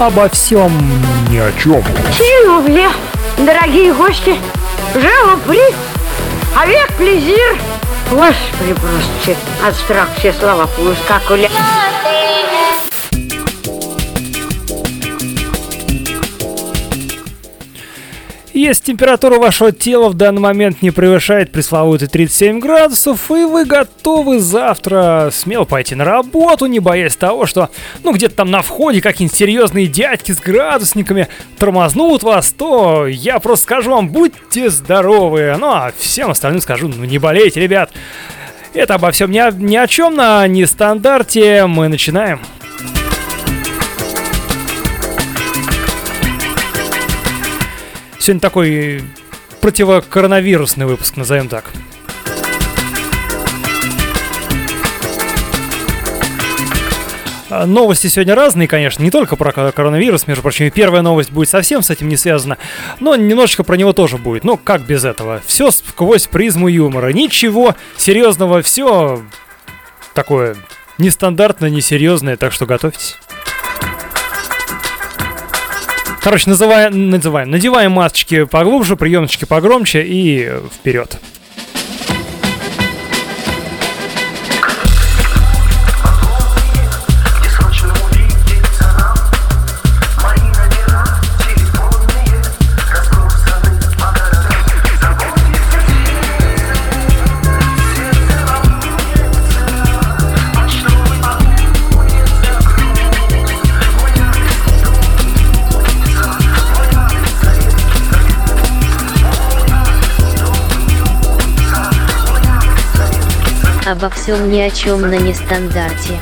обо всем ни о чем. Сильвубле, дорогие гости, живо при, авек плезир. Господи, просто от страха все слова поускакали. Если температура вашего тела в данный момент не превышает пресловутые 37 градусов, и вы готовы завтра смело пойти на работу, не боясь того, что, ну, где-то там на входе какие-нибудь серьезные дядьки с градусниками тормознут вас, то я просто скажу вам, будьте здоровы. Ну, а всем остальным скажу, ну, не болейте, ребят. Это обо всем ни о, ни о чем на нестандарте. Мы начинаем. Сегодня такой противокоронавирусный выпуск, назовем так. А, новости сегодня разные, конечно, не только про коронавирус, между прочим, и первая новость будет совсем с этим не связана, но немножечко про него тоже будет. Ну, как без этого? Все сквозь призму юмора. Ничего серьезного, все такое нестандартное, несерьезное, так что готовьтесь. Короче, называем, называем, надеваем масочки поглубже, приемчики погромче и вперед. Обо всем ни о чем на нестандарте.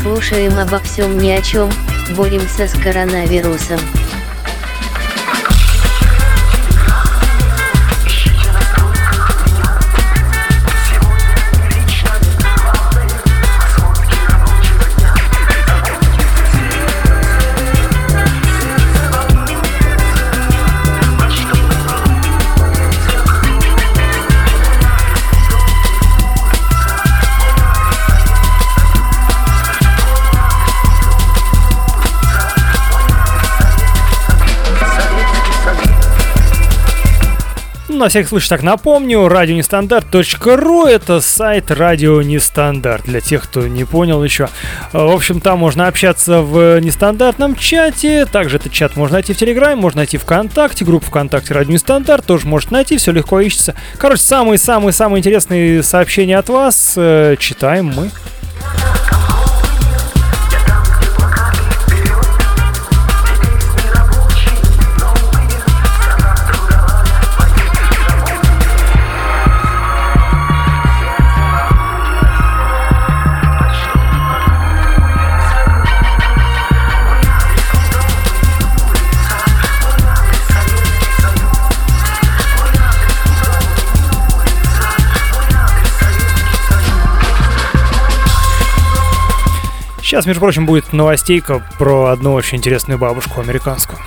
Слушаем обо всем ни о чем, боремся с коронавирусом. На всякий случай так напомню, радионестандарт.ру это сайт Радио Нестандарт, для тех, кто не понял еще. В общем, там можно общаться в нестандартном чате, также этот чат можно найти в Телеграме, можно найти ВКонтакте, группу ВКонтакте Радио Нестандарт тоже может найти, все легко ищется. Короче, самые-самые-самые интересные сообщения от вас э, читаем мы. Сейчас, между прочим, будет новостейка про одну очень интересную бабушку американскую.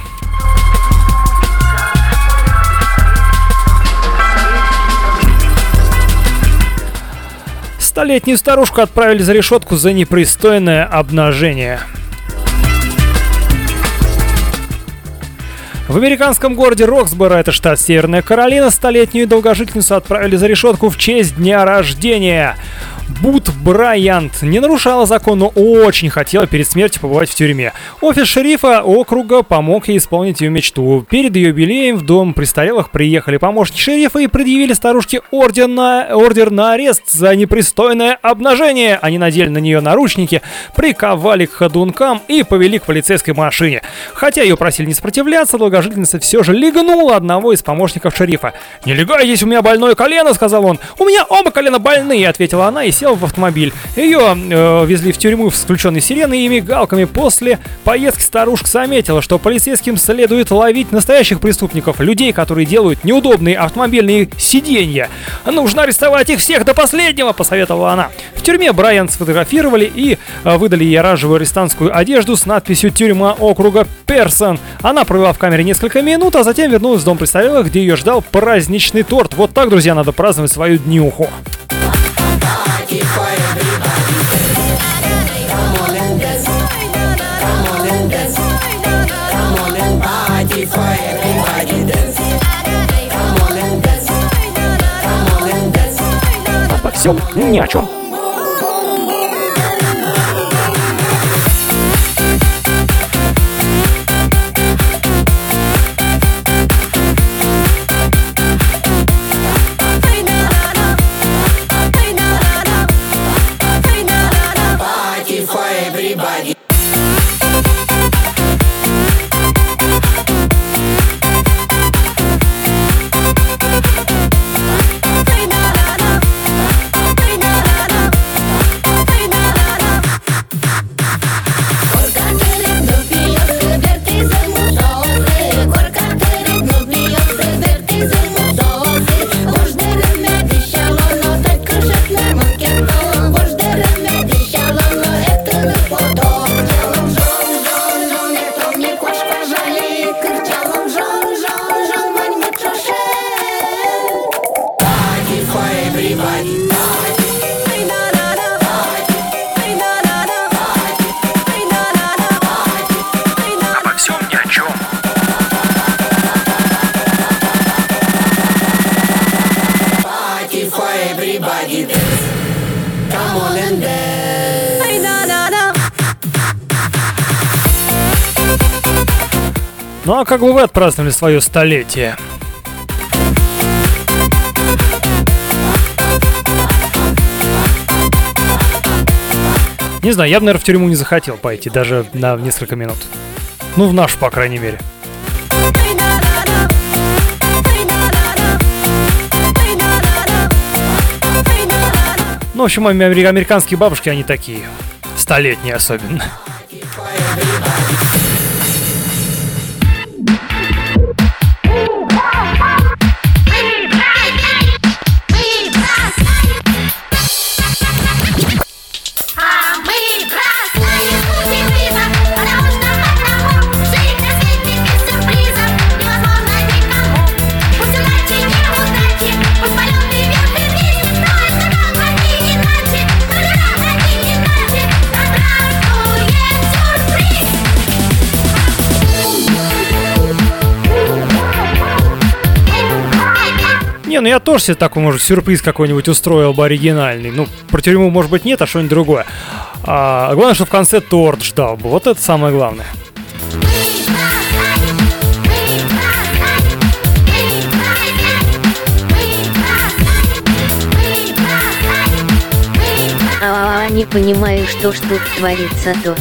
Столетнюю старушку отправили за решетку за непристойное обнажение. В американском городе Роксборо, это штат Северная Каролина, столетнюю долгожительницу отправили за решетку в честь дня рождения. Бут Брайант не нарушала закон, но очень хотела перед смертью побывать в тюрьме. Офис шерифа округа помог ей исполнить ее мечту. Перед ее юбилеем в дом престарелых приехали помощники шерифа и предъявили старушке ордер на, ордер на арест за непристойное обнажение. Они надели на нее наручники, приковали к ходункам и повели к полицейской машине. Хотя ее просили не сопротивляться, долгожительница все же легнула одного из помощников шерифа. «Не легайтесь, у меня больное колено», — сказал он. «У меня оба колена больные», — ответила она и сел в автомобиль. Ее э, везли в тюрьму с включенной сиреной и мигалками. После поездки старушка заметила, что полицейским следует ловить настоящих преступников, людей, которые делают неудобные автомобильные сиденья. Нужно арестовать их всех до последнего, посоветовала она. В тюрьме Брайан сфотографировали и э, выдали ей оранжевую арестантскую одежду с надписью «Тюрьма округа Персон». Она провела в камере несколько минут, а затем вернулась в дом престарелых, где ее ждал праздничный торт. Вот так, друзья, надо праздновать свою днюху. Ни о чем. Свое столетие? Не знаю, я бы, наверное, в тюрьму не захотел пойти, даже на несколько минут. Ну, в нашу, по крайней мере. Ну, в общем, американские бабушки, они такие. Столетние особенно. Ну я тоже себе такой, может, сюрприз какой-нибудь устроил бы оригинальный. Ну, про тюрьму, может быть, нет, а что-нибудь другое. А, главное, что в конце торт ждал бы. Вот это самое главное. А, не понимаю, что ж тут творится-то.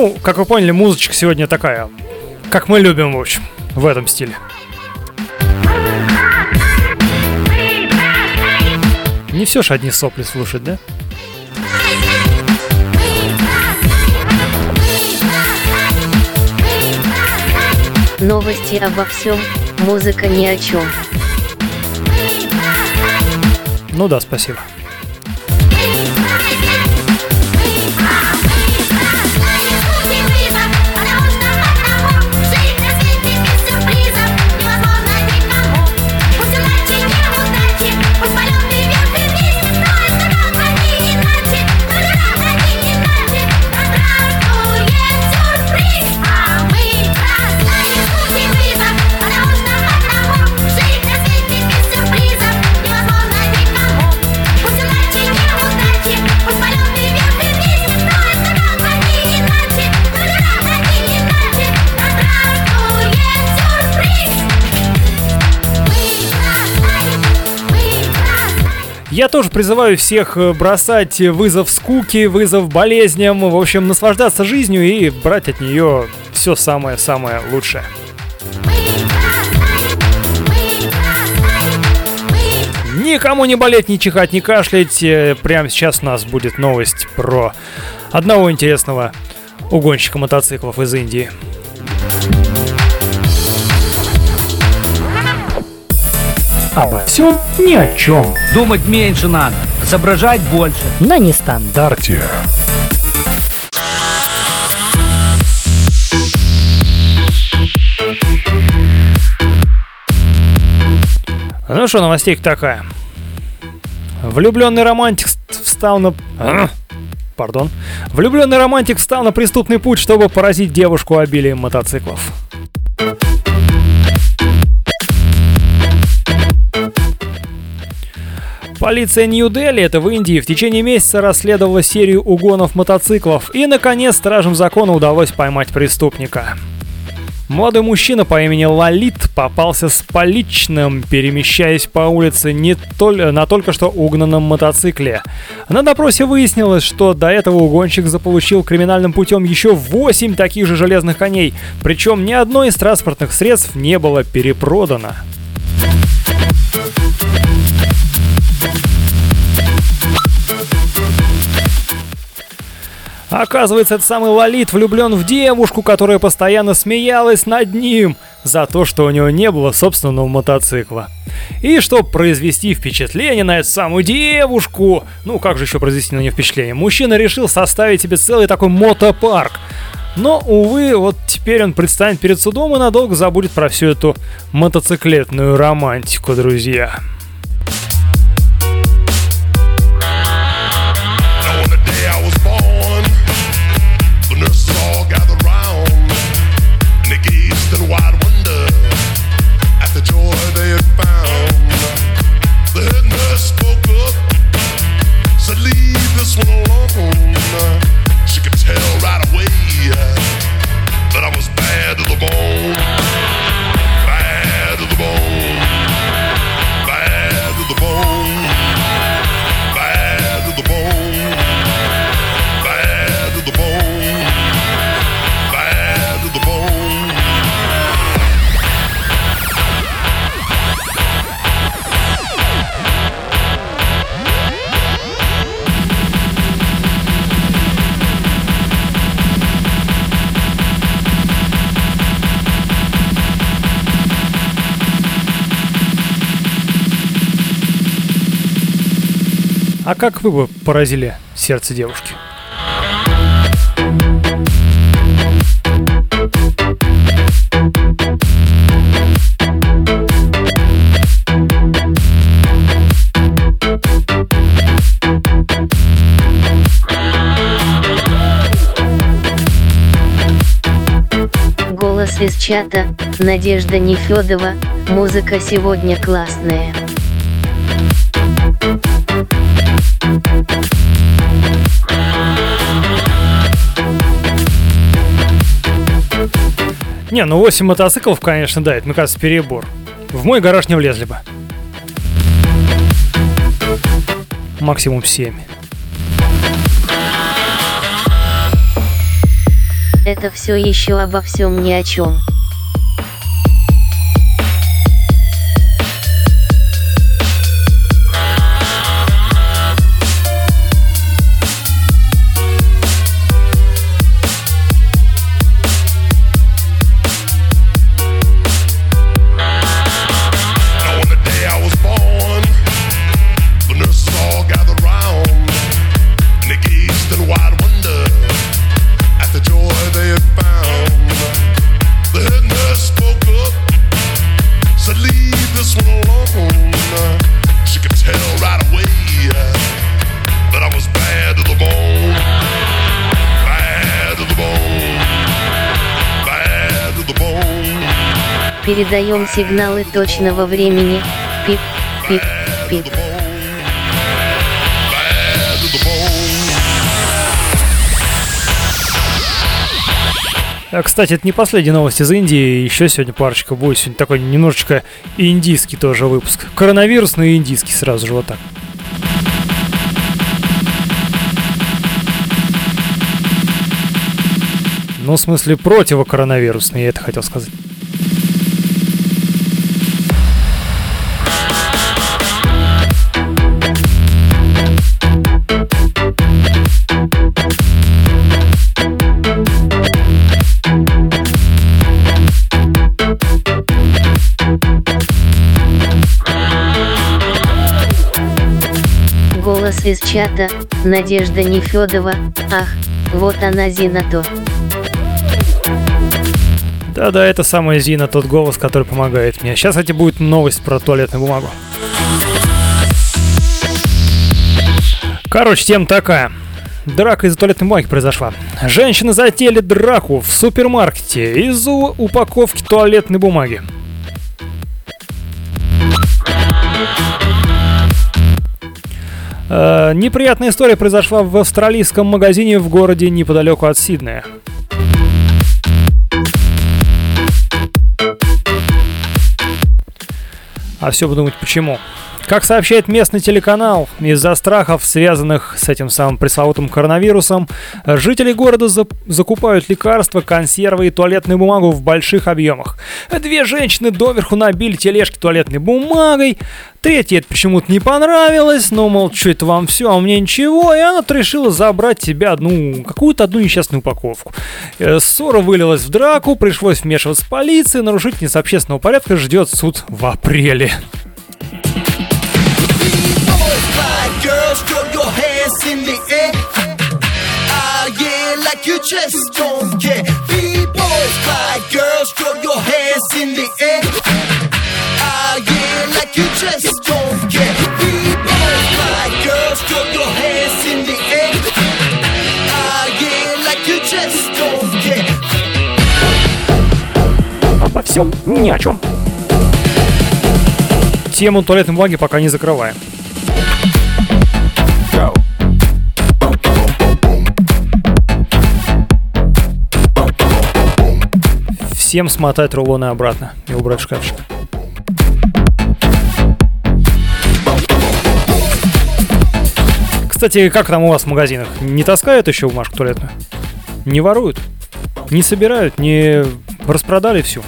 Ну, как вы поняли, музычка сегодня такая, как мы любим, в общем, в этом стиле. Не все ж одни сопли слушать, да? Новости обо всем, музыка ни о чем. Ну да, спасибо. Я тоже призываю всех э, бросать вызов скуки, вызов болезням, в общем, наслаждаться жизнью и брать от нее все самое-самое лучшее. Никому не болеть, не чихать, не кашлять. Э, прямо сейчас у нас будет новость про одного интересного угонщика мотоциклов из Индии. Обо всем ни о чем. Думать меньше надо, соображать больше. На нестандарте. Ну что, новостейка такая. Влюбленный романтик встал на... А? Пардон. Влюбленный романтик встал на преступный путь, чтобы поразить девушку обилием мотоциклов. Полиция Нью-Дели, это в Индии, в течение месяца расследовала серию угонов мотоциклов, и, наконец, стражам закона удалось поймать преступника. Молодой мужчина по имени Лалит попался с поличным, перемещаясь по улице не толь... на только что угнанном мотоцикле. На допросе выяснилось, что до этого угонщик заполучил криминальным путем еще 8 таких же железных коней, причем ни одно из транспортных средств не было перепродано. Оказывается, этот самый Лолит влюблен в девушку, которая постоянно смеялась над ним за то, что у него не было собственного мотоцикла. И чтобы произвести впечатление на эту самую девушку, ну как же еще произвести на нее впечатление, мужчина решил составить себе целый такой мотопарк. Но, увы, вот теперь он предстанет перед судом и надолго забудет про всю эту мотоциклетную романтику, друзья. Как вы бы поразили сердце девушки? Голос из чата, Надежда Нефедова, музыка сегодня классная. Не, ну 8 мотоциклов, конечно, да, это, мне кажется, перебор. В мой гараж не влезли бы. Максимум 7. Это все еще обо всем ни о чем. передаем сигналы точного времени, пип, пип, пип. А, кстати, это не последние новости из Индии. Еще сегодня парочка будет. Сегодня такой немножечко индийский тоже выпуск. Коронавирусный и индийский сразу же вот так. Ну, в смысле, противокоронавирусный, я это хотел сказать. Из чата, Надежда Нефедова, ах, вот она Зина-то. Да-да, это самая Зина, тот голос, который помогает мне. Сейчас, кстати, будет новость про туалетную бумагу. Короче, тема такая. Драка из-за туалетной бумаги произошла. Женщины затеяли драку в супермаркете из-за упаковки туалетной бумаги. Э, неприятная история произошла в австралийском магазине в городе неподалеку от Сиднея. А все думать почему. Как сообщает местный телеканал, из-за страхов, связанных с этим самым пресловутым коронавирусом, жители города за закупают лекарства, консервы и туалетную бумагу в больших объемах. Две женщины доверху набили тележки туалетной бумагой, третья это почему-то не понравилось, но, мол, что это вам все, а меня ничего, и она решила забрать себе одну, какую-то одну несчастную упаковку. Э, ссора вылилась в драку, пришлось вмешиваться полиции, нарушительница общественного порядка ждет суд в апреле. Girls, throw your hands in the air. Ah, yeah, like you just don't care. B-boys, fly girls, throw your hands in the air. Ah, yeah, like you just don't care. B-boys, fly girls, throw your hands in the air. Ah, yeah, like you just don't care. Обо всем ни о чем. Тему туалетной бумаги пока не закрываем. Всем смотать рулоны обратно и убрать в шкафчик. Кстати, как там у вас в магазинах? Не таскают еще бумажку туалетную? Не воруют? Не собирают? Не распродали всю?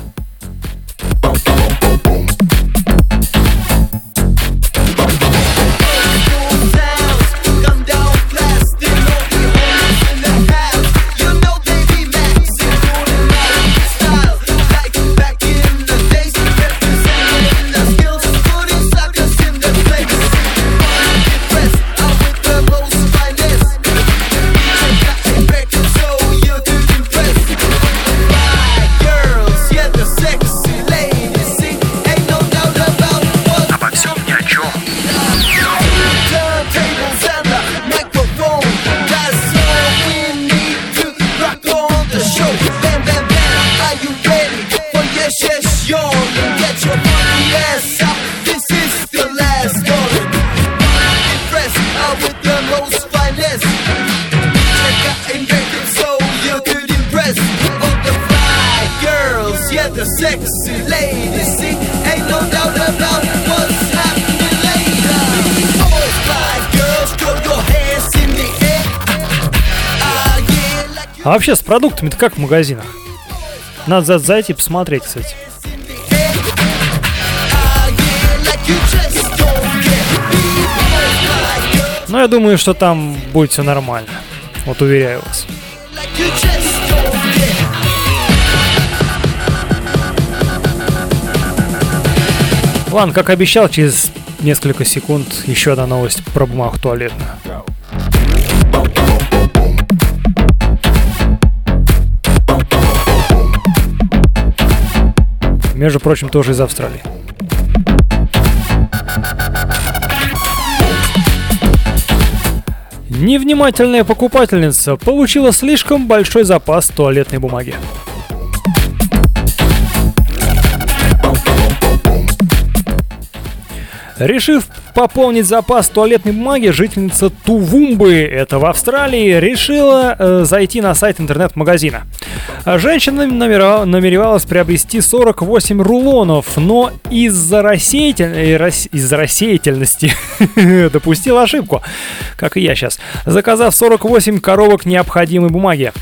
А вообще с продуктами-то как в магазинах? Надо за- зайти посмотреть, кстати. Но я думаю, что там будет все нормально. Вот уверяю вас. Ладно, как обещал, через несколько секунд еще одна новость про бумагу туалетную. Между прочим, тоже из Австралии. Невнимательная покупательница получила слишком большой запас туалетной бумаги. Решив пополнить запас туалетной бумаги, жительница Тувумбы, это в Австралии, решила э, зайти на сайт интернет-магазина. Женщина намеревалась приобрести 48 рулонов, но из-за рассеятель- э, из-за рассеятельности допустила ошибку, как и я сейчас, заказав 48 коробок необходимой бумаги.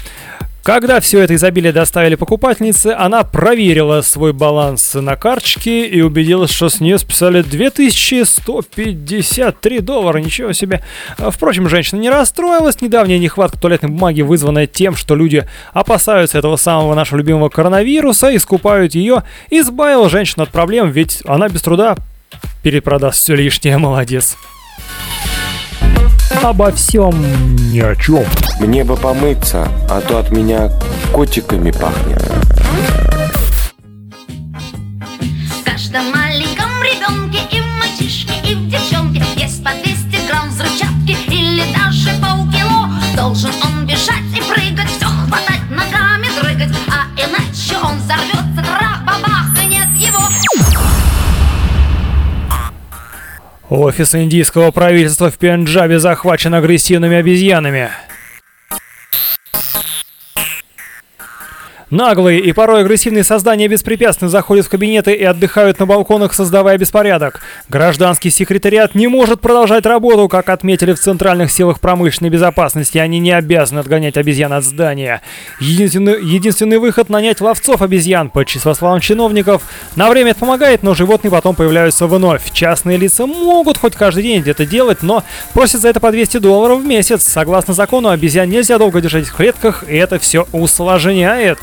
Когда все это изобилие доставили покупательнице, она проверила свой баланс на карточке и убедилась, что с нее списали 2153 доллара. Ничего себе. Впрочем, женщина не расстроилась. Недавняя нехватка туалетной бумаги, вызванная тем, что люди опасаются этого самого нашего любимого коронавируса и скупают ее, избавила женщину от проблем, ведь она без труда перепродаст все лишнее. Молодец. Обо всем ни о чем. Мне бы помыться, а то от меня котиками пахнет. В каждом маленьком ребенке и в мальчишке, и в девчонке Есть по 200 грамм взрывчатки или даже полкило Должен он бежать и прыгать, все хватать ногами дрыгать А иначе он взорвется, Офис индийского правительства в Пенджабе захвачен агрессивными обезьянами. Наглые и порой агрессивные создания беспрепятственно заходят в кабинеты и отдыхают на балконах, создавая беспорядок. Гражданский секретариат не может продолжать работу, как отметили в Центральных силах промышленной безопасности. Они не обязаны отгонять обезьян от здания. Единственный, единственный выход — нанять ловцов обезьян. По словам чиновников, на время это помогает, но животные потом появляются вновь. Частные лица могут хоть каждый день это делать, но просят за это по 200 долларов в месяц. Согласно закону, обезьян нельзя долго держать в клетках, и это все усложняет.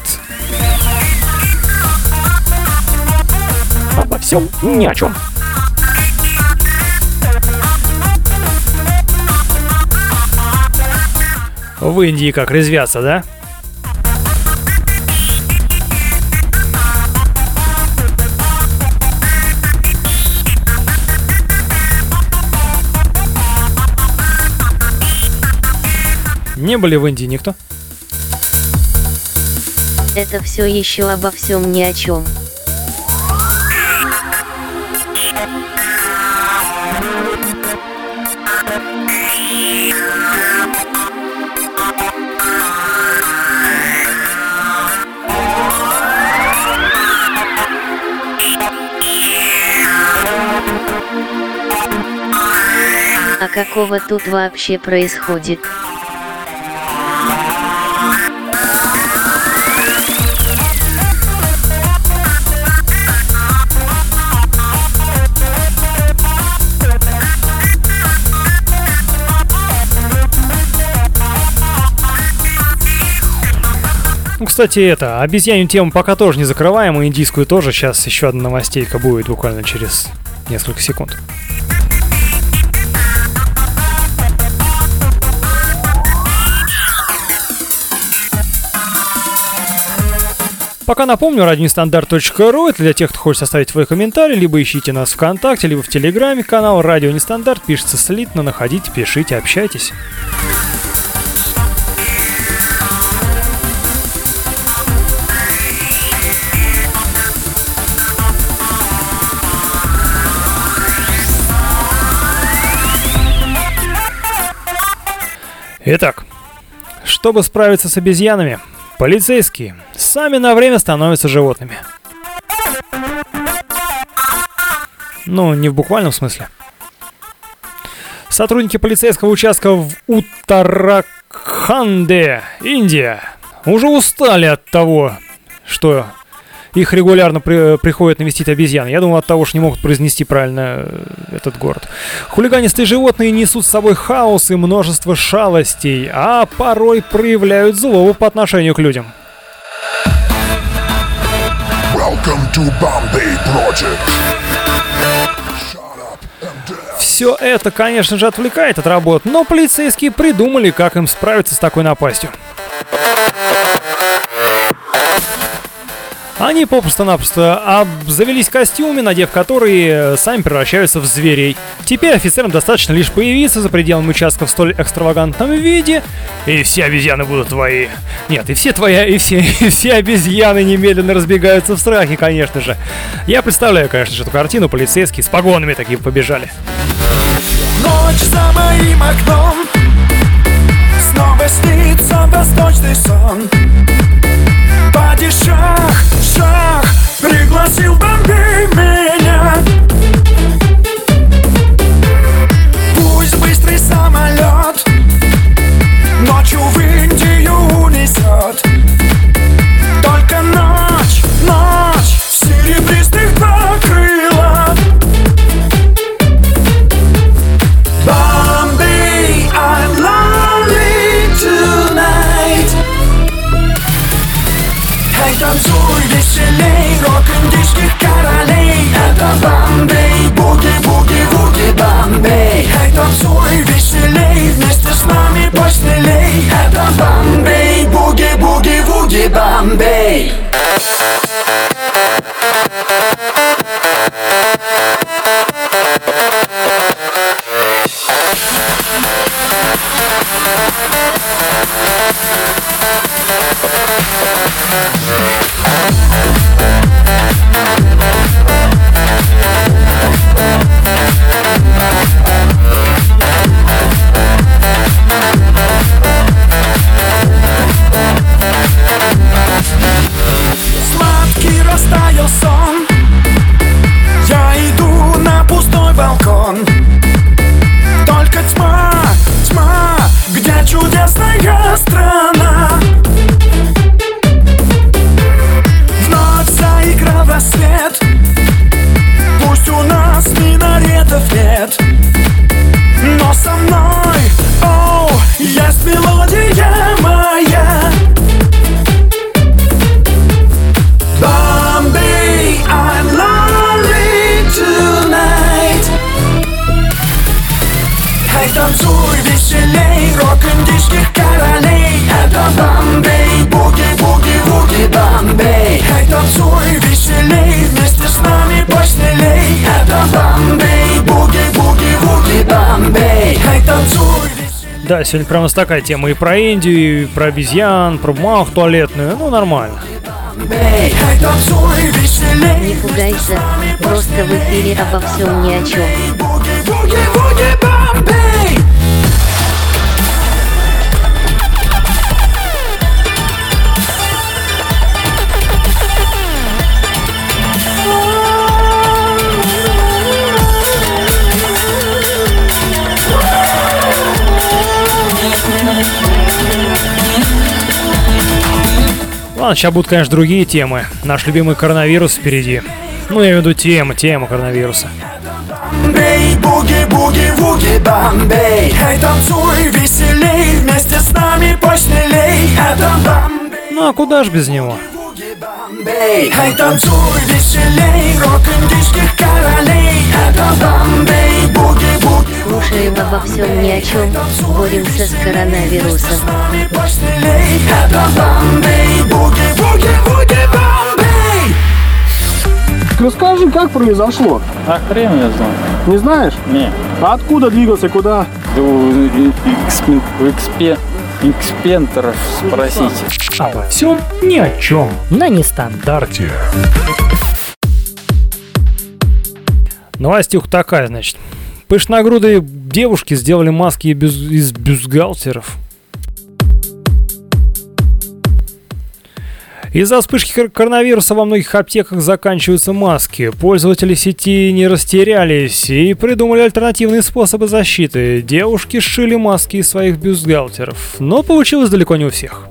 Обо всем ни о чем. В Индии как резвятся, да? Не были в Индии никто? Это все еще обо всем ни о чем. А какого тут вообще происходит? Кстати, это, обезьянью тему пока тоже не закрываем, и индийскую тоже. Сейчас еще одна новостейка будет буквально через несколько секунд. Пока напомню, радионестандарт.ру это для тех, кто хочет оставить свой комментарий, либо ищите нас ВКонтакте, либо в Телеграме, канал Радио Нестандарт, пишется слитно, находите, пишите, общайтесь. Итак, чтобы справиться с обезьянами, полицейские сами на время становятся животными. Ну, не в буквальном смысле. Сотрудники полицейского участка в Уттаракханде, Индия, уже устали от того, что их регулярно при, приходят навестить обезьяны. Я думаю, от того, что не могут произнести правильно э, этот город. Хулиганистые животные несут с собой хаос и множество шалостей, а порой проявляют злобу по отношению к людям. Welcome to Bombay Project. Все это, конечно же, отвлекает от работы, но полицейские придумали, как им справиться с такой напастью. Они попросту-напросто обзавелись костюмами, надев которые сами превращаются в зверей. Теперь офицерам достаточно лишь появиться за пределами участка в столь экстравагантном виде, и все обезьяны будут твои. Нет, и все твои, и все, и все обезьяны немедленно разбегаются в страхе, конечно же. Я представляю, конечно же, эту картину, полицейские с погонами такие побежали. Ночь за моим окном Снова снится восточный сон Падишах, шах Пригласил Бомбей меня Бомбей Сладкий Да, сегодня прям у такая тема и про Индию, и про обезьян, про бумагу туалетную. Ну, нормально. Не пугайся, просто в эфире обо всем ни о чем. Ладно, сейчас будут, конечно, другие темы. Наш любимый коронавирус впереди. Ну, я имею в виду тема, тема коронавируса. Бомбей, буги-буги-вуги Бомбей Эй, танцуй веселей, вместе с нами посмелей Это Бомбей, Ну, а куда ж без него? Бомбей Эй, танцуй веселей, рок индийских королей Это Бомбей, буги-буги Слушаем обо всем ни о чем. Боремся с коронавирусом. Это Бомбей, буги-буги-вуги Бомбей Расскажи, как произошло? А хрен я знаю. Не знаешь? Не. А откуда двигался, куда? У экспе- экспентеров спросите. Обо всем ни о чем. На нестандарте. Новостюха такая, значит. Пышногрудые девушки сделали маски из бюстгальтеров. Из-за вспышки кор- коронавируса во многих аптеках заканчиваются маски. Пользователи сети не растерялись и придумали альтернативные способы защиты. Девушки сшили маски из своих бюстгальтеров, но получилось далеко не у всех.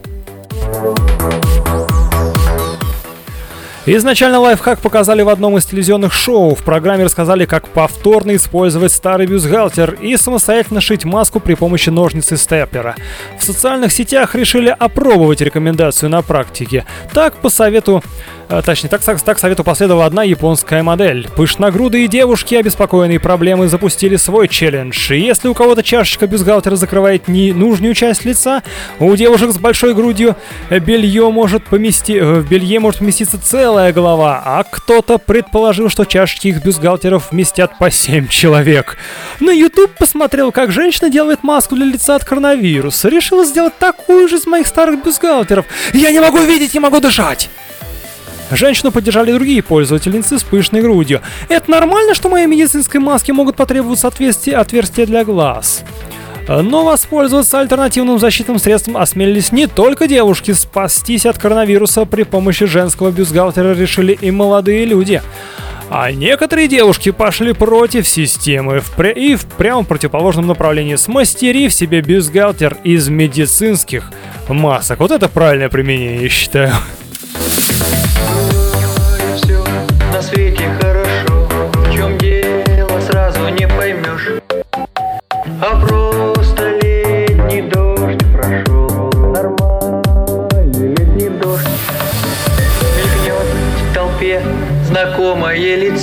Изначально лайфхак показали в одном из телевизионных шоу. В программе рассказали, как повторно использовать старый бюстгальтер и самостоятельно шить маску при помощи ножниц и степлера. В социальных сетях решили опробовать рекомендацию на практике. Так, по совету э, Точнее, так, так, так совету последовала одна японская модель. Пышногрудые девушки, обеспокоенные проблемой, запустили свой челлендж. И если у кого-то чашечка бюстгальтера закрывает не нужную часть лица, у девушек с большой грудью э, белье может помести... э, в белье может поместиться целая голова, а кто-то предположил, что чашечки их бюстгальтеров вместят по 7 человек. На YouTube посмотрел, как женщина делает маску для лица от коронавируса. Решила сделать такую же из моих старых бюстгальтеров. Я не могу видеть, не могу дышать. Женщину поддержали другие пользовательницы с пышной грудью. Это нормально, что моей медицинской маске могут потребоваться отверстия, отверстия для глаз? Но воспользоваться альтернативным защитным средством осмелились не только девушки. Спастись от коронавируса при помощи женского бюстгальтера решили и молодые люди. А некоторые девушки пошли против системы в пре- и в прямом противоположном направлении, смастерив себе бюстгальтер из медицинских масок. Вот это правильное применение, я считаю. все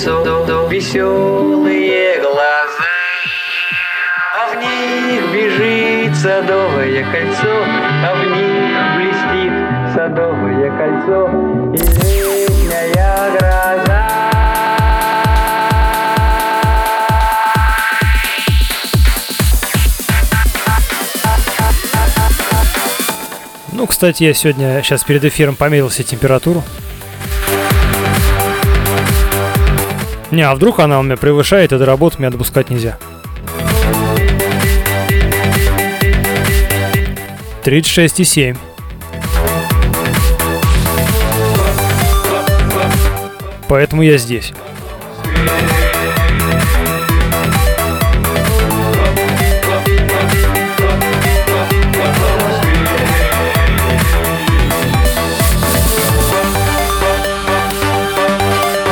лицо Веселые глаза А в них бежит садовое кольцо А в них блестит садовое кольцо и летняя гроза. Ну, кстати, я сегодня, сейчас перед эфиром померил себе температуру. Не, а вдруг она у меня превышает, и до работы меня допускать нельзя. 36,7. Поэтому я здесь.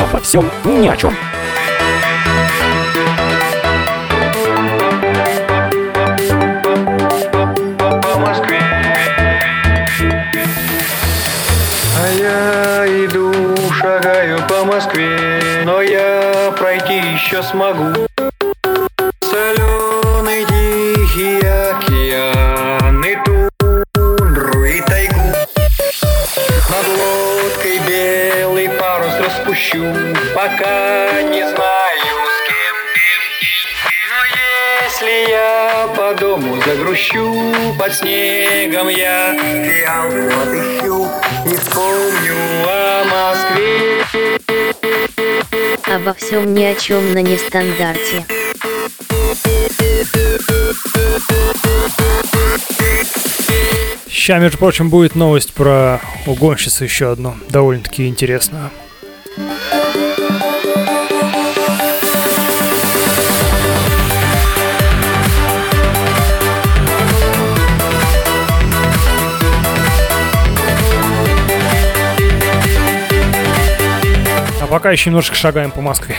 Обо всем ни о чем. Еще Обо всем ни о чем на нестандарте. Сейчас, между прочим, будет новость про угонщицу еще одну, довольно-таки интересную. Пока еще немножко шагаем по Москве.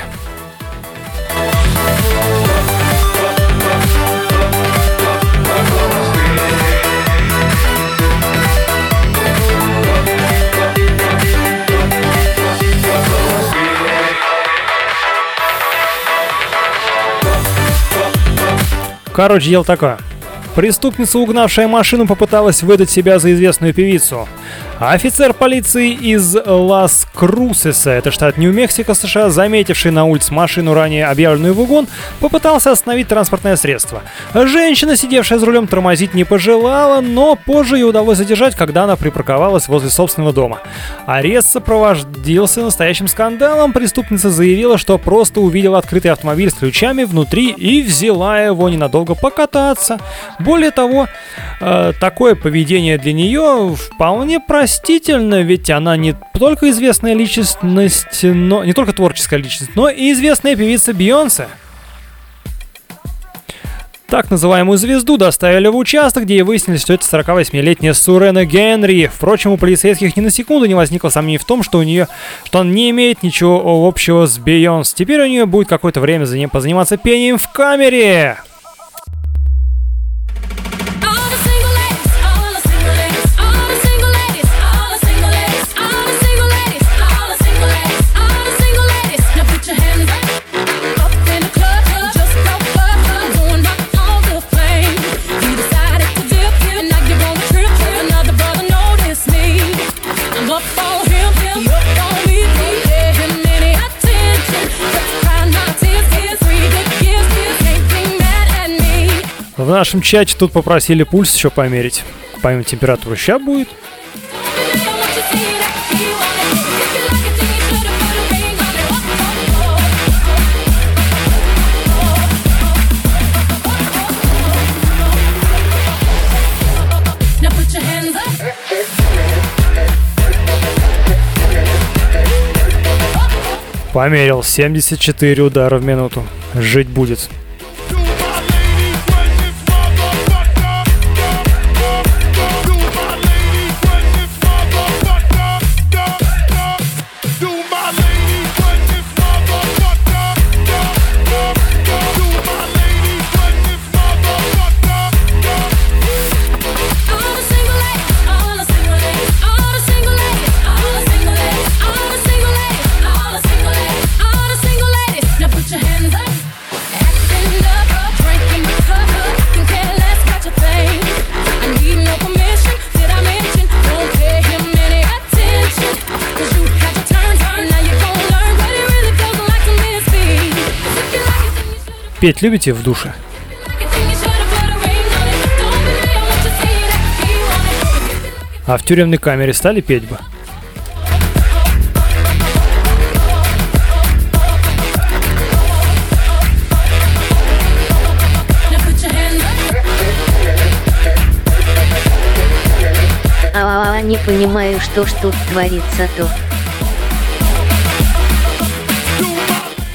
Короче, дело такое. Преступница, угнавшая машину, попыталась выдать себя за известную певицу. А офицер полиции из Лас-Крусеса, это штат Нью-Мексико, США, заметивший на улице машину, ранее объявленную в угон, попытался остановить транспортное средство. Женщина, сидевшая за рулем, тормозить не пожелала, но позже ей удалось задержать, когда она припарковалась возле собственного дома. Арест сопровождился настоящим скандалом. Преступница заявила, что просто увидела открытый автомобиль с ключами внутри и взяла его ненадолго покататься. Более того, э, такое поведение для нее вполне простительно, ведь она не только известная личность, но не только творческая личность, но и известная певица Бейонсе. Так называемую звезду доставили в участок, где и выяснили, что это 48-летняя Сурена Генри. Впрочем, у полицейских ни на секунду не возникло сомнений в том, что у нее, что он не имеет ничего общего с Бейонс. Теперь у нее будет какое-то время за ним позаниматься пением в камере. В нашем чате тут попросили пульс еще померить. Помимо температуры. Сейчас будет. Померил 74 удара в минуту. Жить будет. Петь любите в душе? А в тюремной камере стали петь бы? А, не понимаю, что ж тут творится-то.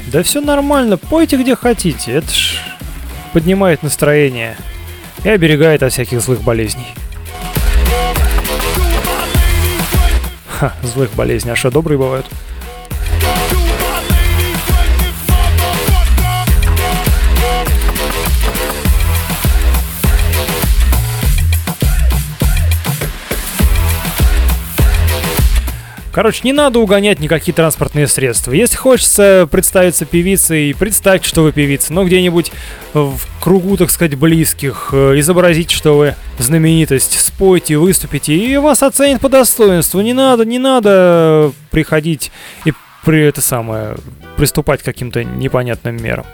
Да все нормально, пойте где хотите, это ж поднимает настроение и оберегает от всяких злых болезней. Ха, злых болезней, а что, добрые бывают? Короче, не надо угонять никакие транспортные средства. Если хочется представиться певицей, представьте, что вы певица, но где-нибудь в кругу, так сказать, близких, э, изобразите, что вы знаменитость, спойте, выступите, и вас оценят по достоинству. Не надо, не надо приходить и при это самое приступать к каким-то непонятным мерам.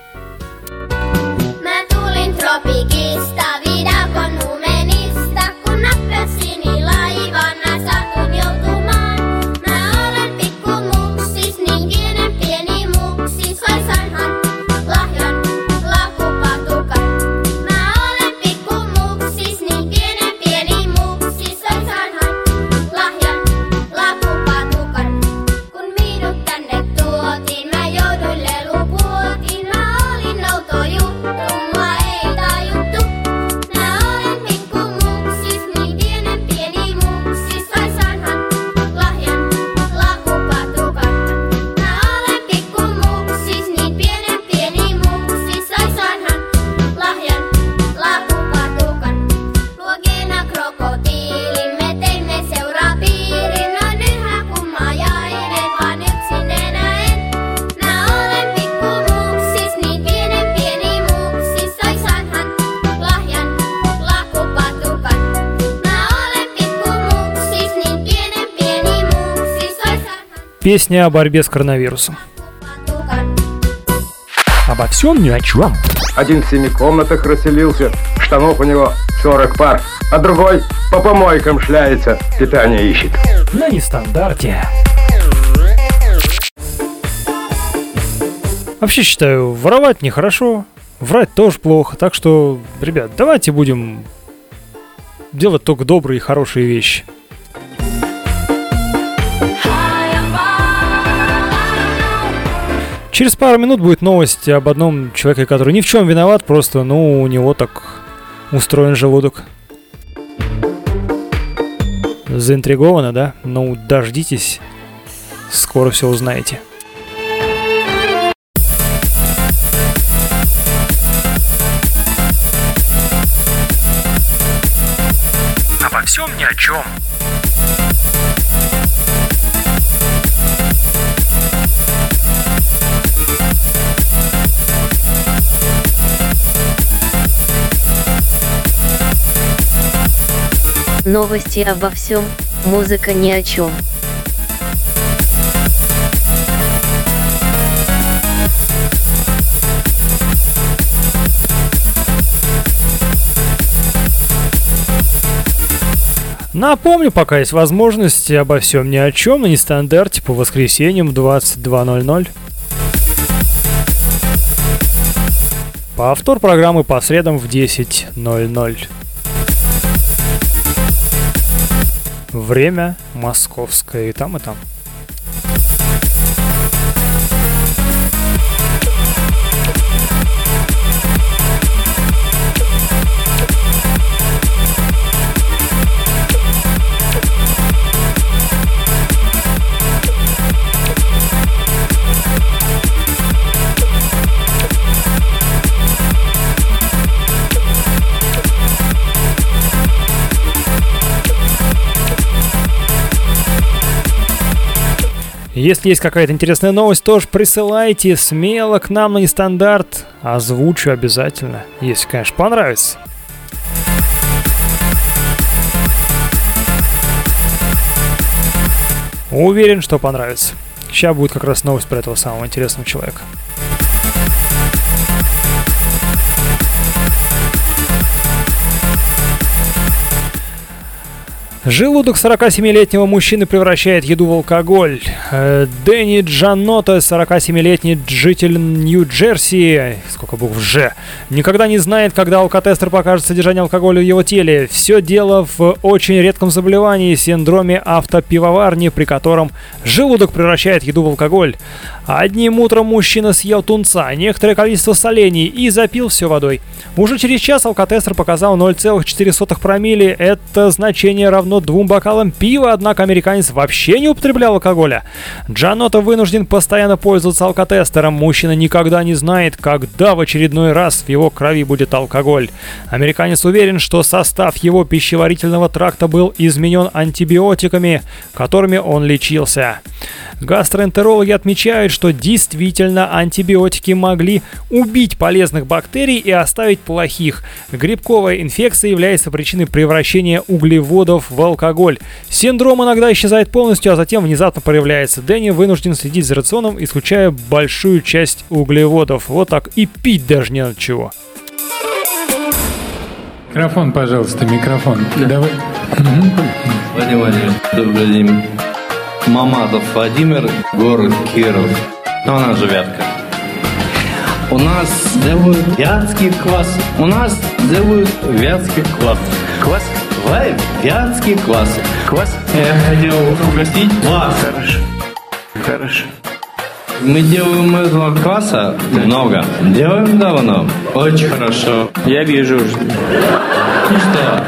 Песня о борьбе с коронавирусом. Обо всем ни о чем. Один в семи комнатах расселился, штанов у него 40 пар, а другой по помойкам шляется, питание ищет. На нестандарте. Вообще считаю, воровать нехорошо, врать тоже плохо, так что, ребят, давайте будем делать только добрые и хорошие вещи. Через пару минут будет новость об одном человеке, который ни в чем виноват, просто, ну, у него так устроен желудок. Заинтриговано, да? Ну, дождитесь, скоро все узнаете. Обо всем ни о чем. Новости обо всем, музыка ни о чем. Напомню, пока есть возможность обо всем ни о чем на нестандарте по воскресеньям в 22.00. Повтор программы по средам в 10.00. Время московское и там, и там. Если есть какая-то интересная новость, тоже присылайте смело к нам на нестандарт. Озвучу обязательно, если, конечно, понравится. Уверен, что понравится. Сейчас будет как раз новость про этого самого интересного человека. Желудок 47-летнего мужчины превращает еду в алкоголь. Э, Дэнни Джанота, 47-летний житель Нью-Джерси, сколько букв «Ж», никогда не знает, когда алкотестер покажет содержание алкоголя в его теле. Все дело в очень редком заболевании, синдроме автопивоварни, при котором желудок превращает еду в алкоголь. Одним утром мужчина съел тунца, некоторое количество солений и запил все водой. Уже через час алкотестер показал 0,4 промилле. Это значение равно двум бокалам пива, однако американец вообще не употреблял алкоголя. Джанота вынужден постоянно пользоваться алкотестером. Мужчина никогда не знает, когда в очередной раз в его крови будет алкоголь. Американец уверен, что состав его пищеварительного тракта был изменен антибиотиками, которыми он лечился. Гастроэнтерологи отмечают, что действительно антибиотики могли убить полезных бактерий и оставить плохих. Грибковая инфекция является причиной превращения углеводов в алкоголь. Синдром иногда исчезает полностью, а затем внезапно проявляется. Дэнни вынужден следить за рационом, исключая большую часть углеводов. Вот так и пить даже не от чего. Микрофон, пожалуйста, микрофон. Давай. Владимир Владимирович, добрый день. Маматов Владимир, город Киров. Но она же Вятка. У нас делают вятский квас. У нас делают вятский квас. Квас? Вай, вятский квас. Квас? Я хотел угостить вас. Хорошо. Хорошо. Мы делаем этого кваса много. Делаем давно. Очень хорошо. Я вижу. Ну что?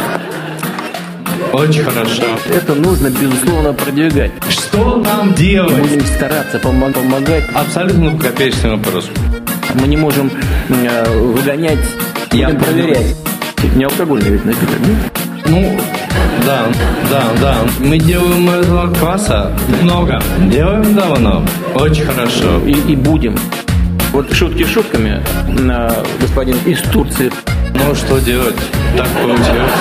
Очень хорошо. Это нужно, безусловно, продвигать. Что нам делать? Будем стараться пом- помогать. Абсолютно копеечный вопрос. Мы не можем э, выгонять, Я будем проверять. Не алкогольный ведь напиток, да? Ну, да, да, да. Мы делаем этого кваса много. Делаем давно. Очень хорошо. И, и будем. Вот шутки шутками, э, господин из Турции. Ну, что делать? Так получилось.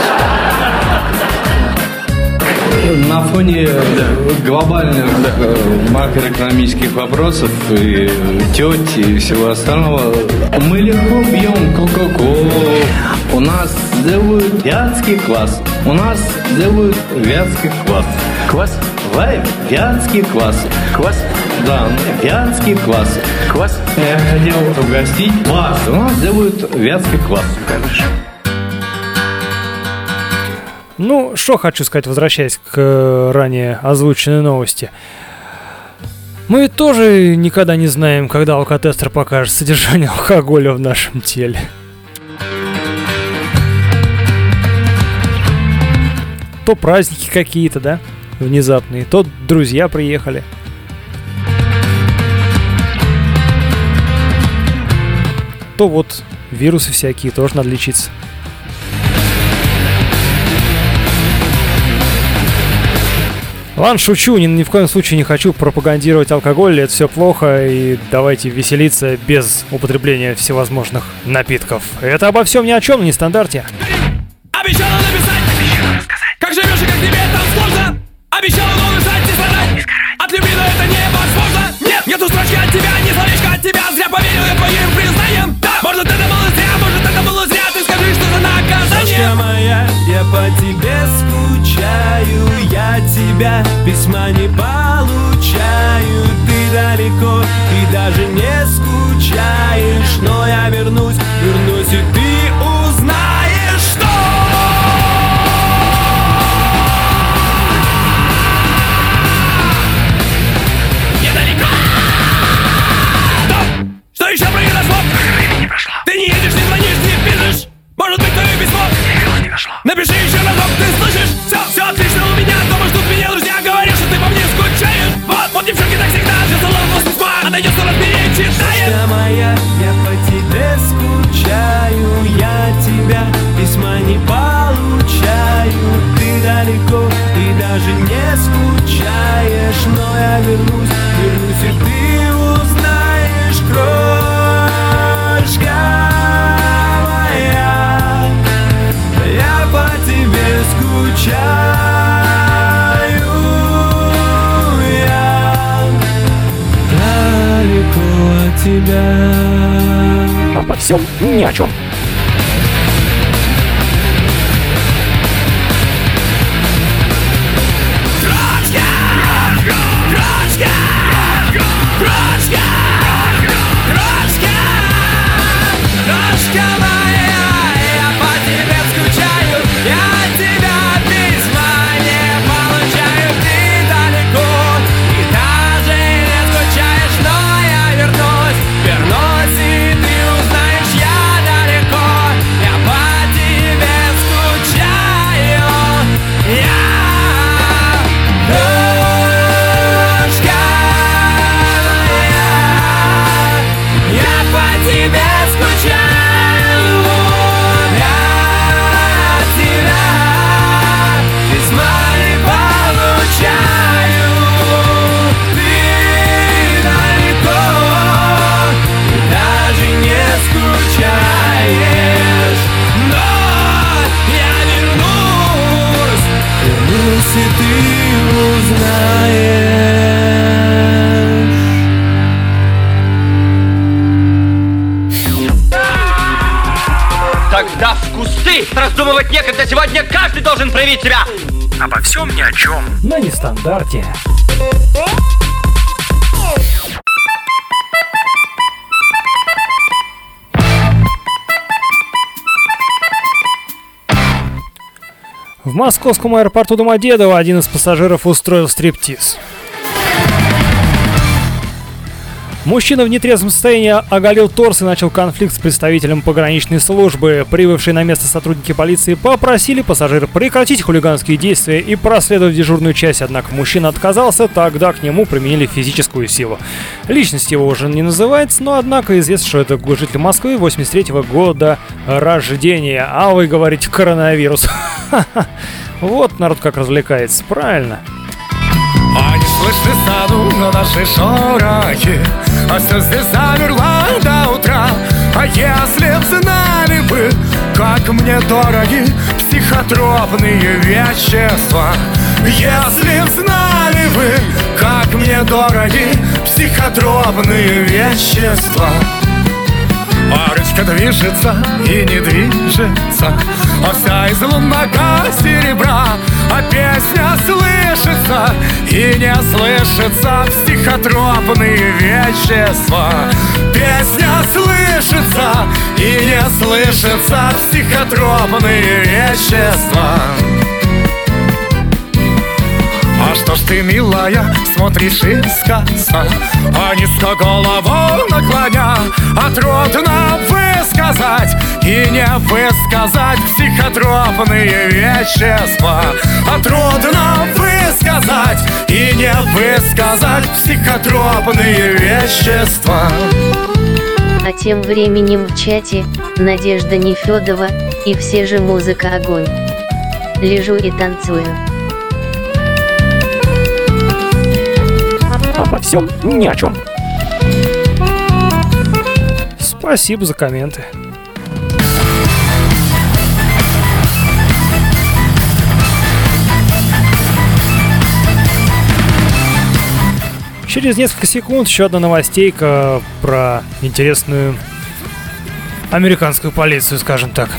На фоне глобальных э, макроэкономических вопросов и тети и всего остального мы легко пьем Кока-Колу. У нас делают вятский квас. У нас делают вятский квас. Квас? Вай, вятский квас. Квас? Да, вятский квас. Квас? Я хотел угостить вас. У нас делают вятский квас. Хорошо. Ну, что хочу сказать, возвращаясь к э, ранее озвученной новости. Мы тоже никогда не знаем, когда алкотестер покажет содержание алкоголя в нашем теле. То праздники какие-то, да, внезапные, то друзья приехали. То вот вирусы всякие, тоже надо лечиться. Ладно, шучу, ни, ни в коем случае не хочу пропагандировать алкоголь, это все плохо, и давайте веселиться без употребления всевозможных напитков. Это обо всем ни о чем, не стандарте. Обещала написать, обещала рассказать, как живешь и как тебе там сложно. Обещала, но написать не сгорать, от любви, но это невозможно. Нет, нету строчки от тебя, ни словечка от тебя, зря поверил я твоим признаниям. Да, может это было зря, может это было зря, ты скажи, что за наказание. Сашка моя, я по тебе скучаю, я тебя письма не получаю, ты далеко и даже не скучаешь, но я вернусь, вернусь и ты узнаешь, что Недалеко! Стоп! Что еще произошло? Ты не едешь, не звонишь, не пишешь. Может быть, дошло. Напиши еще разок, ты слышишь? Все, все отлично у меня, дома ждут меня друзья, говорят, что ты по мне скучаешь. Вот, вот девчонки так всегда, все салон письма, она идет вперед, читает. Сашка моя, я по тебе скучаю, я тебя письма не получаю, ты далеко и даже не скучаешь, но я вернусь, вернусь всем ни о чем. Всем ни о чем. На нестандарте. В московском аэропорту Домодедово один из пассажиров устроил стриптиз. Мужчина в нетрезвом состоянии оголил торс и начал конфликт с представителем пограничной службы. Прибывшие на место сотрудники полиции попросили пассажира прекратить хулиганские действия и проследовать дежурную часть, однако мужчина отказался, тогда к нему применили физическую силу. Личность его уже не называется, но однако известно, что это житель Москвы 83 года рождения. А вы говорите коронавирус. Вот народ как развлекается, правильно? Они слышны станут на наши шорохи А все здесь замерло до утра. А если б знали бы, как мне дороги Психотропные вещества. Если б знали бы, как мне дороги Психотропные вещества Парочка движется и не движется. А вся из лунного серебра А песня слышится. И не слышится Психотропные вещества. Песня слышится и не слышится Психотропные вещества а что ж ты, милая, смотришь искоса А низко голову наклоня А высказать и не высказать Психотропные вещества А высказать и не высказать Психотропные вещества А тем временем в чате Надежда Нефедова и все же музыка огонь. Лежу и танцую. Всем ни о чем. Спасибо за комменты. Через несколько секунд еще одна новостейка про интересную американскую полицию, скажем так.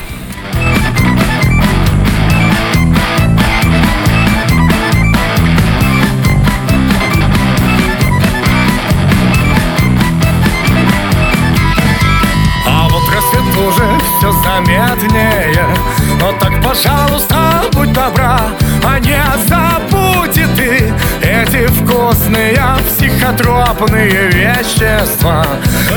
Но так, пожалуйста, будь добра А не забудь и ты Эти вкусные психотропные вещества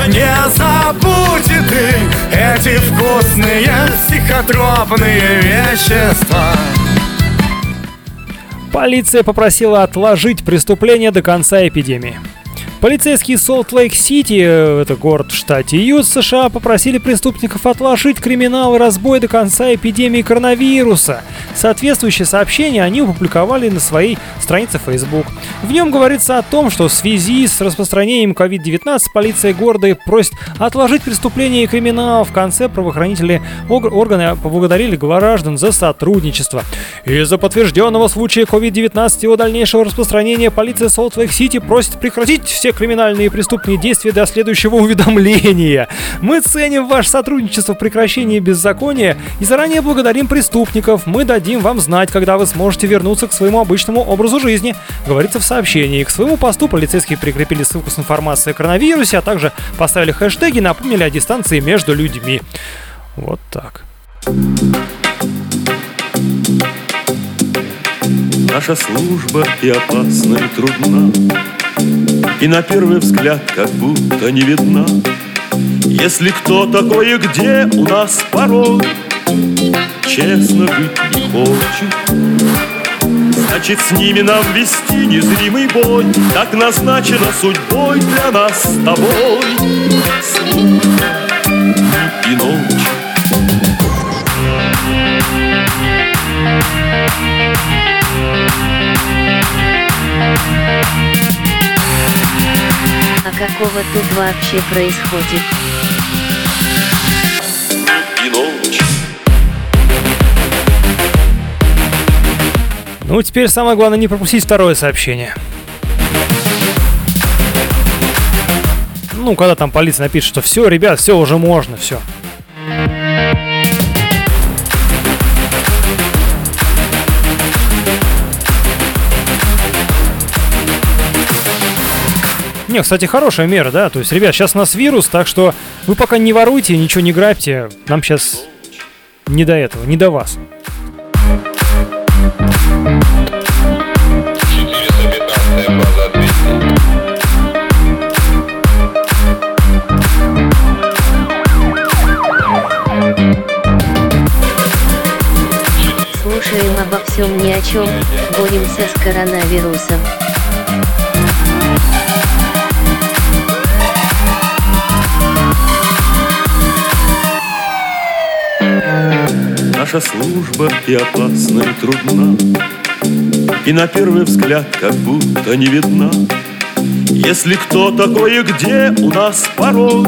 Не забудь и ты Эти вкусные психотропные вещества Полиция попросила отложить преступление до конца эпидемии. Полицейские Солт-Лейк-Сити, э, это город в штате Ют, США, попросили преступников отложить криминал и разбой до конца эпидемии коронавируса. Соответствующее сообщение они опубликовали на своей странице Facebook. В нем говорится о том, что в связи с распространением COVID-19 полиция города просит отложить преступление и криминал. В конце правоохранители органы поблагодарили граждан за сотрудничество. Из-за подтвержденного случая COVID-19 и его дальнейшего распространения полиция Солт-Лейк-Сити просит прекратить все криминальные и преступные действия до следующего уведомления. Мы ценим ваше сотрудничество в прекращении беззакония и заранее благодарим преступников. Мы дадим вам знать, когда вы сможете вернуться к своему обычному образу жизни, говорится в сообщении. К своему посту полицейские прикрепили ссылку с информацией о коронавирусе, а также поставили хэштеги напомнили о дистанции между людьми. Вот так. Наша служба и опасна, и трудна, И на первый взгляд как будто не видна. Если кто такой и где у нас порой Честно жить не хочет, Значит, с ними нам вести незримый бой. Так назначено судьбой для нас с тобой. И ночь А какого тут вообще происходит? Ну, теперь самое главное не пропустить второе сообщение. Ну, когда там полиция напишет, что все, ребят, все, уже можно, все. Не, кстати, хорошая мера, да? То есть, ребят, сейчас у нас вирус, так что вы пока не воруйте, ничего не грабьте. Нам сейчас не до этого, не до вас. Слушаем обо всем ни о чем, боремся с коронавирусом. Наша служба и опасна, и трудна, И на первый взгляд как будто не видна. Если кто такой и где у нас порой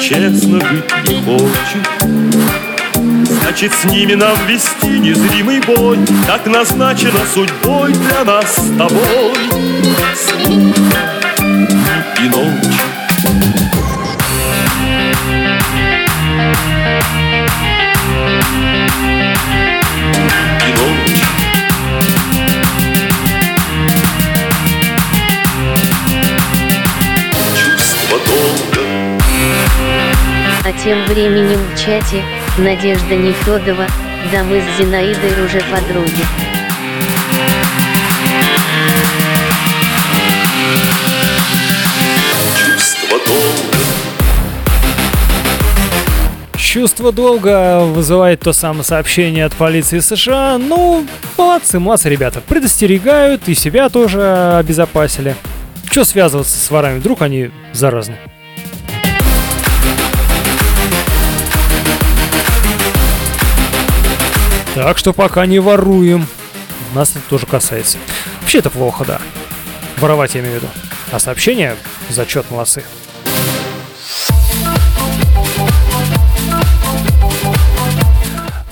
Честно жить не хочет, Значит, с ними нам вести незримый бой. Так назначено судьбой для нас с тобой. Служба и ночь А тем временем в чате, Надежда Нефедова, да мы с Зинаидой уже подруги. Чувство долга Чувство долга вызывает то самое сообщение от полиции США. Ну, молодцы, молодцы, ребята. Предостерегают и себя тоже обезопасили. Че связываться с ворами? Вдруг они заразны. Так что пока не воруем. Нас это тоже касается. Вообще это плохо, да. Воровать я имею в виду. А сообщения зачет молодцы.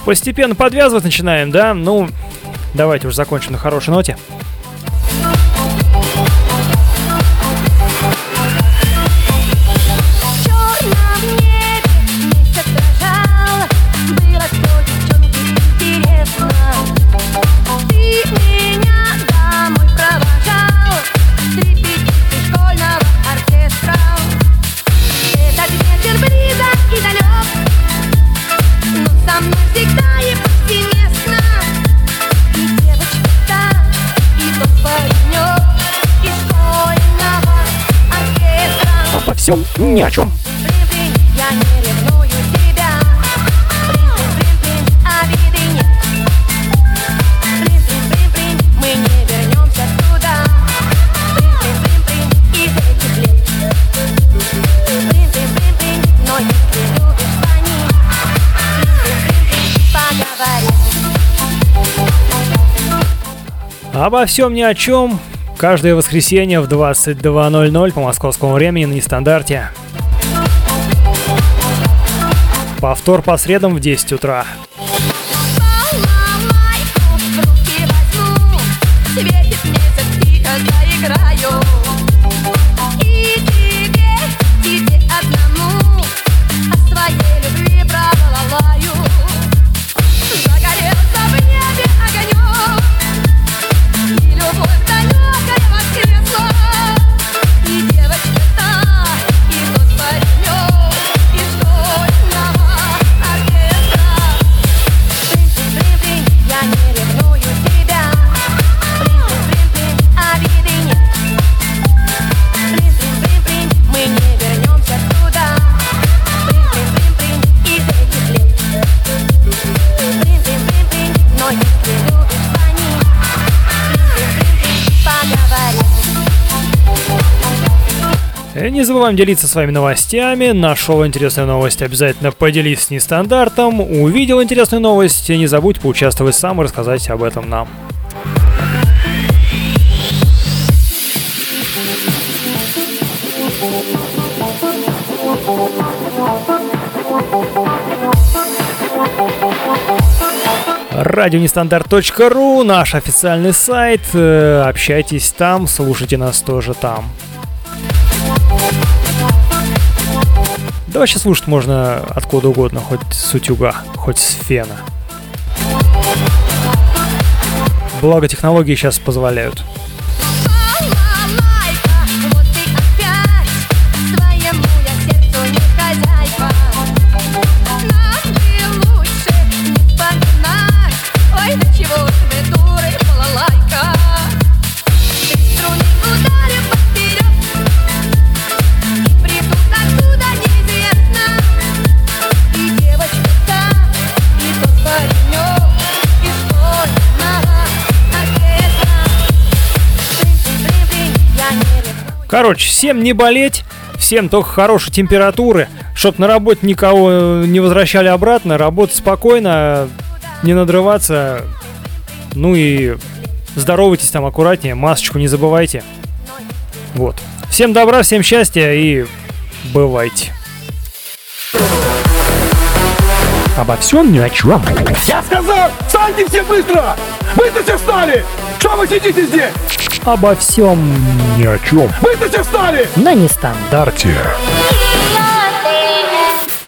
Постепенно подвязывать начинаем, да? Ну, давайте уже закончим на хорошей ноте. Звони Блин-блин-блин, поговорим Обо всем ни о чем. Каждое воскресенье в 22.00 по московскому времени на нестандарте. Повтор по средам в 10 утра. Не забываем делиться своими новостями. Нашел интересную новость, обязательно поделись с нестандартом. Увидел интересную новость, не забудь поучаствовать сам и рассказать об этом нам. радионестандарт.ру, наш официальный сайт. Э, общайтесь там, слушайте нас тоже там. Да вообще слушать можно откуда угодно, хоть с утюга, хоть с фена. Благо технологии сейчас позволяют. Короче, всем не болеть, всем только хорошей температуры, чтоб на работе никого не возвращали обратно, работать спокойно, не надрываться, ну и здоровайтесь там аккуратнее, масочку не забывайте. Вот. Всем добра, всем счастья и бывайте. Обо всем ни о чем. Я сказал, встаньте все быстро! Быстро все встали! Что вы сидите здесь? Обо всем ни о чем. Быстро все встали! На нестандарте.